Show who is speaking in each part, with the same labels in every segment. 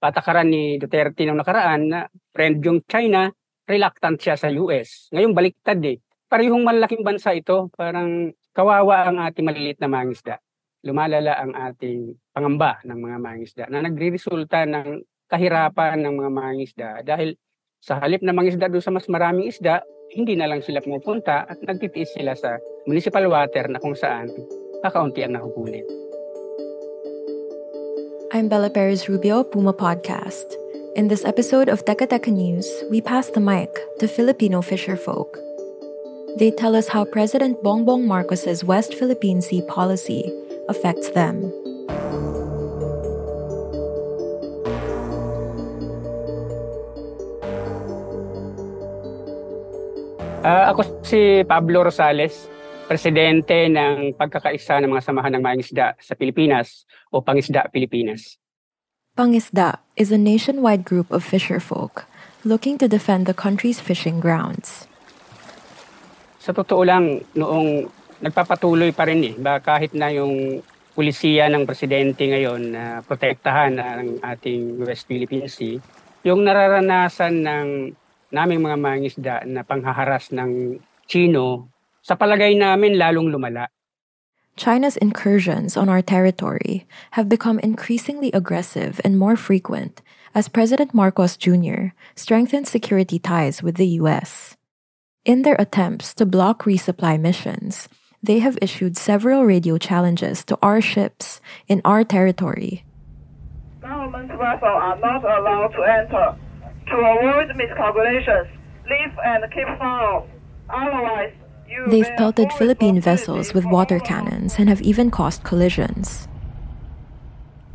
Speaker 1: patakaran ni Duterte nung nakaraan na friend yung China, reluctant siya sa US. Ngayon baliktad eh. Parehong malaking bansa ito, parang kawawa ang ating maliliit na mangisda. Lumalala ang ating pangamba ng mga mangisda na nagre-resulta ng kahirapan ng mga mangisda dahil sa halip na mangisda doon sa mas maraming isda, hindi na lang sila pumupunta at nagtitiis sila sa municipal water na kung saan kakaunti ang nahuhulin.
Speaker 2: I'm Bella Perez Rubio, Puma Podcast. In this episode of Teka Teka News, we pass the mic to Filipino fisherfolk. They tell us how President Bongbong Marcos's West Philippine Sea policy affects them.
Speaker 1: Uh, ako si Pablo Rosales, presidente ng pagkakaisa ng mga samahan ng mangisda sa Pilipinas o Pangisda Pilipinas.
Speaker 2: Pangisda is a nationwide group of fisherfolk looking to defend the country's fishing grounds.
Speaker 1: Sa totoo lang, noong nagpapatuloy pa rin eh, ba kahit na yung pulisiya ng presidente ngayon na protektahan ang ating West Philippine Sea, yung nararanasan ng naming mga mangisda na panghaharas ng Chino, sa palagay namin lalong lumala.
Speaker 2: China's incursions on our territory have become increasingly aggressive and more frequent as President Marcos Jr. strengthens security ties with the U.S. In their attempts to block resupply missions, they have issued several radio challenges to our ships in our territory.
Speaker 3: Government vessels are not allowed to enter. To avoid miscalculations, leave and keep foul. Otherwise,
Speaker 2: They've pelted Philippine vessels with water cannons and have even caused collisions.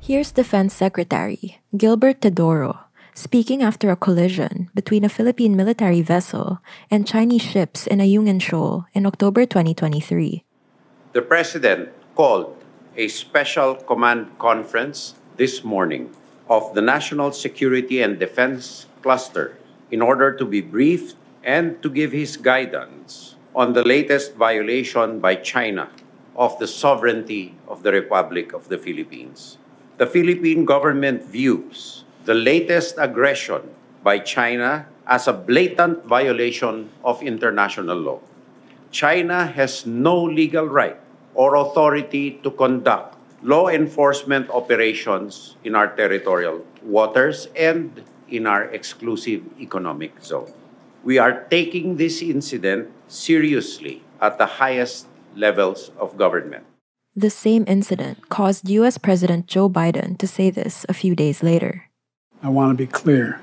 Speaker 2: Here's Defense Secretary Gilbert Tedoro speaking after a collision between a Philippine military vessel and Chinese ships in Ayungin Shoal in October 2023.
Speaker 4: The President called a special command conference this morning of the National Security and Defense Cluster in order to be briefed and to give his guidance on the latest violation by China of the sovereignty of the Republic of the Philippines. The Philippine government views the latest aggression by China as a blatant violation of international law. China has no legal right or authority to conduct law enforcement operations in our territorial waters and in our exclusive economic zone. We are taking this incident seriously at the highest levels of government.
Speaker 2: The same incident caused US President Joe Biden to say this a few days later.
Speaker 5: I want to be clear.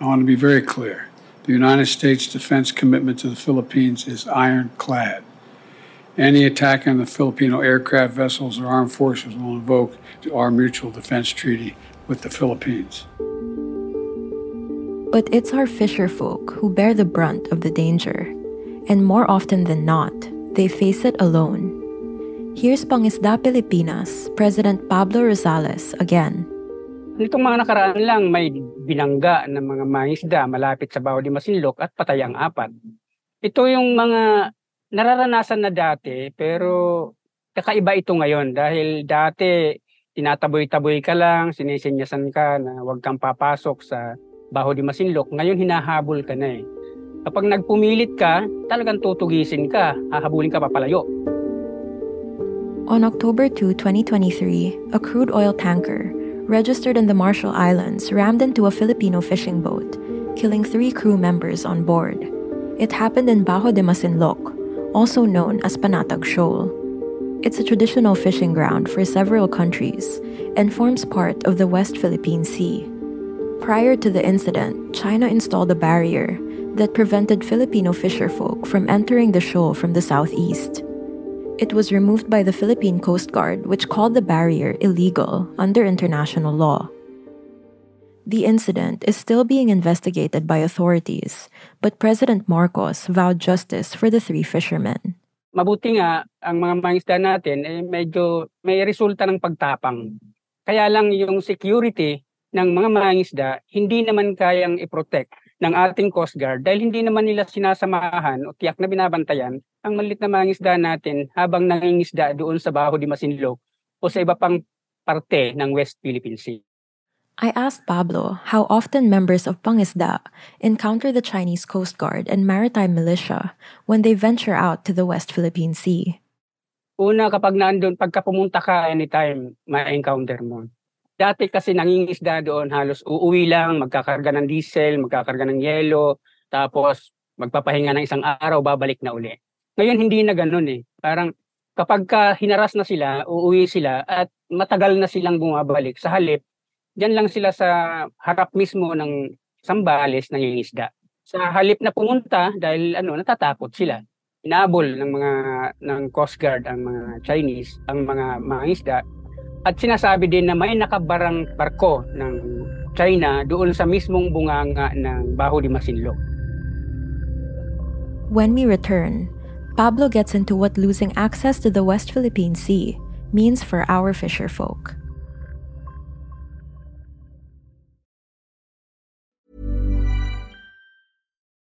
Speaker 5: I want to be very clear. The United States defense commitment to the Philippines is ironclad. Any attack on the Filipino aircraft vessels or armed forces will invoke our mutual defense treaty with the Philippines.
Speaker 2: But it's our fisher folk who bear the brunt of the danger, and more often than not, they face it alone. Here's Pangisda Pilipinas President Pablo Rosales again.
Speaker 1: Nitong mga nakaraan lang, may binangga ng mga mangisda malapit sa Baho de Masinloc at patay ang apat. Ito yung mga nararanasan na dati, pero kakaiba ito ngayon dahil dati tinataboy-taboy ka lang, sinisinyasan ka na huwag kang papasok sa Baho de Masinloc. Ngayon hinahabol ka na eh. Kapag nagpumilit ka, talagang tutugisin ka, hahabulin ka papalayo.
Speaker 2: On October 2, 2023, a crude oil tanker registered in the Marshall Islands rammed into a Filipino fishing boat, killing three crew members on board. It happened in Bajo de Masinloc, also known as Panatag Shoal. It's a traditional fishing ground for several countries and forms part of the West Philippine Sea. Prior to the incident, China installed a barrier that prevented Filipino fisherfolk from entering the shoal from the southeast. It was removed by the Philippine Coast Guard, which called the barrier illegal under international law. The incident is still being investigated by authorities, but President Marcos vowed justice for the three fishermen.
Speaker 1: Mabuti nga ang mga mangisda natin eh medyo may resulta ng pagtapang. Kaya lang yung security ng mga mangisda hindi naman kayang i-protect ng ating Coast Guard dahil hindi naman nila sinasamahan o tiyak na binabantayan ang maliit na mangisda natin habang nangingisda doon sa Baho de Masinloc o sa iba pang parte ng West Philippine Sea.
Speaker 2: I asked Pablo how often members of Pangisda encounter the Chinese Coast Guard and maritime militia when they venture out to the West Philippine Sea.
Speaker 1: Una kapag naandun, pagka pumunta ka anytime, ma-encounter mo. Dati kasi nangingisda doon, halos uuwi lang, magkakarga ng diesel, magkakarga ng yelo, tapos magpapahinga ng isang araw, babalik na uli. Ngayon hindi na ganun eh. Parang kapag ka hinaras na sila, uuwi sila at matagal na silang bumabalik. Sa halip, Diyan lang sila sa harap mismo ng Sambales ng isda. Sa halip na pumunta dahil ano natatakot sila. Inabol ng mga ng Coast Guard ang mga Chinese, ang mga mga isda at sinasabi din na may nakabarang barko ng China doon sa mismong bunganga ng Baho de Masinloc.
Speaker 2: When we return, Pablo gets into what losing access to the West Philippine Sea means for our fisher folk.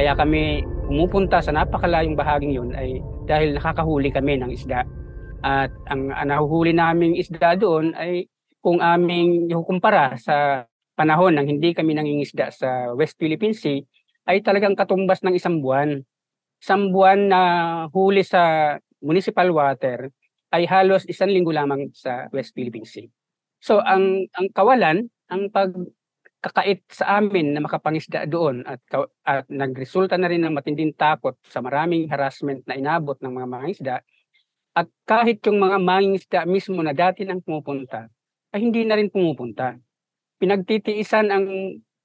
Speaker 1: Kaya kami pumupunta sa napakalayong bahaging yun ay dahil nakakahuli kami ng isda. At ang, nahuhuli naming isda doon ay kung aming ikukumpara sa panahon ng hindi kami nangingisda sa West Philippine Sea ay talagang katumbas ng isang buwan. Isang buwan na huli sa municipal water ay halos isang linggo lamang sa West Philippine Sea. So ang ang kawalan, ang pag kakait sa amin na makapangisda doon at, at nagresulta na rin ng matinding takot sa maraming harassment na inabot ng mga mangingisda at kahit yung mga mangingisda mismo na dati nang pumupunta ay hindi na rin pumupunta. Pinagtitiisan ang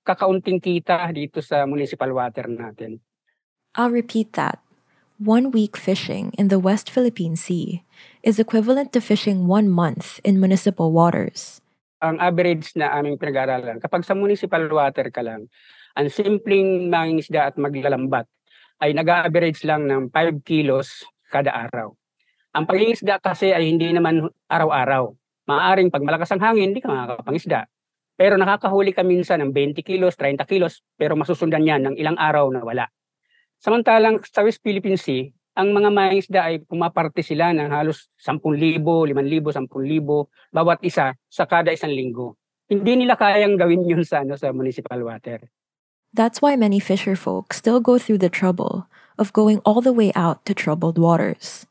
Speaker 1: kakaunting kita dito sa municipal water natin.
Speaker 2: I'll repeat that. One week fishing in the West Philippine Sea is equivalent to fishing one month in municipal waters.
Speaker 1: Ang average na aming pinag-aaralan, kapag sa municipal water ka lang, ang simpleng mangingisda at maglalambat ay nag-average lang ng 5 kilos kada araw. Ang pangingisda kasi ay hindi naman araw-araw. Maaring pag malakas ang hangin, hindi ka makakapangisda. Pero nakakahuli ka minsan ng 20 kilos, 30 kilos, pero masusundan yan ng ilang araw na wala. Samantalang sa West Philippine Sea, ang mga mangingisda ay pumaparte sila ng halos 10,000, 5,000, 10,000 bawat isa sa kada isang linggo. Hindi nila kayang gawin yun sa, ano, sa municipal water.
Speaker 2: That's why many fisher folk still go through the trouble of going all the way out to troubled waters.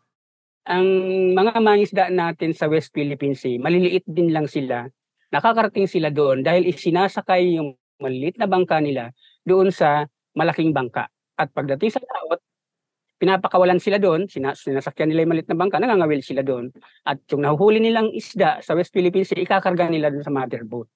Speaker 1: Ang mga mangisda natin sa West Philippine Sea, maliliit din lang sila. Nakakarating sila doon dahil isinasakay yung maliliit na bangka nila doon sa malaking bangka. At pagdating sa laot, pinapakawalan sila doon, sinasakyan nila yung malit na bangka, nangangawil sila doon. At yung nahuhuli nilang isda sa West Philippine Sea, ikakarga nila doon sa mother boat.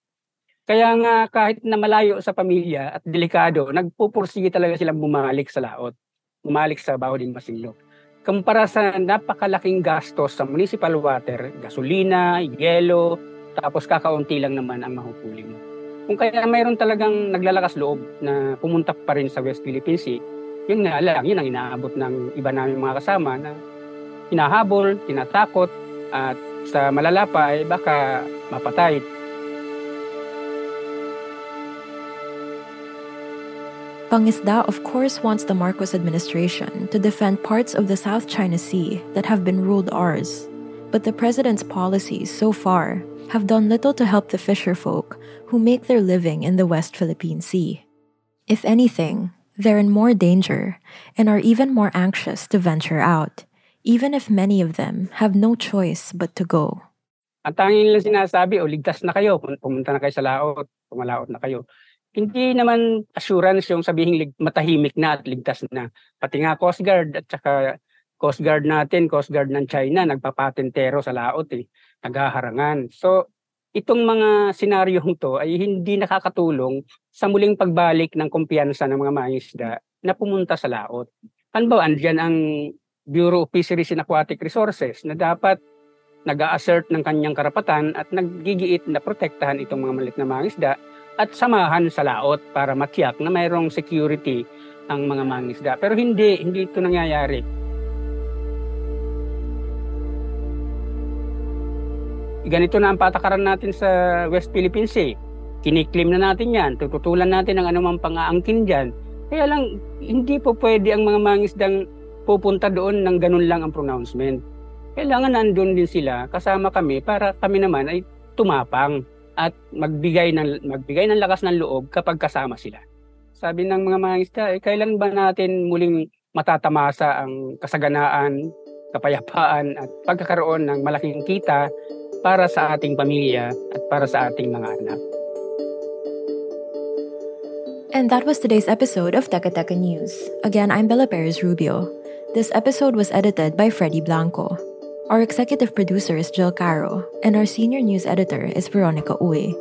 Speaker 1: Kaya nga kahit na malayo sa pamilya at delikado, nagpupursige talaga silang bumalik sa laot. Bumalik sa Baho din Masinloc. Kumpara sa napakalaking gastos sa municipal water, gasolina, yelo, tapos kakaunti lang naman ang mahuhuli mo. Kung kaya mayroon talagang naglalakas loob na pumunta pa rin sa West Philippine Sea, yun nga lang, yun ang inaabot ng iba namin mga kasama na hinahabol, tinatakot, at sa malala pa ay baka mapatay.
Speaker 2: Pangisda, of course, wants the Marcos administration to defend parts of the South China Sea that have been ruled ours. But the president's policies so far have done little to help the fisherfolk who make their living in the West Philippine Sea. If anything, they're in more danger and are even more anxious to venture out, even if many of them have no choice but to go.
Speaker 1: Ang tanging lang sinasabi, o ligtas na kayo, pumunta na kayo sa laot, pumalaot na kayo. Hindi naman assurance yung sabihin matahimik na at ligtas na. Pati nga Coast Guard at saka Coast Guard natin, Coast Guard ng China, nagpapatentero sa laot eh, naghaharangan. So, itong mga senaryong to ay hindi nakakatulong sa muling pagbalik ng kumpiyansa ng mga mangisda na pumunta sa laot. Ba, andyan ang Bureau of Fisheries and Aquatic Resources na dapat nag-assert ng kanyang karapatan at naggigiit na protektahan itong mga malit na mangisda at samahan sa laot para matiyak na mayroong security ang mga mangisda. Pero hindi, hindi ito nangyayari. Ganito na ang patakaran natin sa West Philippine Sea. Kiniklim na natin yan, tututulan natin ang anumang pang-aangkin dyan. Kaya lang, hindi po pwede ang mga mangisdang pupunta doon ng ganun lang ang pronouncement. Kailangan nandun din sila, kasama kami, para kami naman ay tumapang at magbigay ng magbigay ng lakas ng loob kapag kasama sila. Sabi ng mga mangisda, eh, kailan ba natin muling matatamasa ang kasaganaan, kapayapaan at pagkakaroon ng malaking kita para sa ating pamilya at para sa ating mga anak.
Speaker 2: And that was today's episode of Teka Teka News. Again, I'm Bella Perez Rubio. This episode was edited by Freddie Blanco. Our executive producer is Jill Caro, and our senior news editor is Veronica Uwe.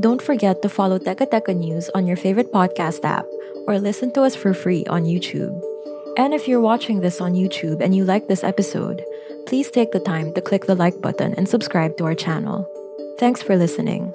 Speaker 2: Don't forget to follow Teka Teka News on your favorite podcast app or listen to us for free on YouTube. And if you're watching this on YouTube and you like this episode, please take the time to click the like button and subscribe to our channel. Thanks for listening.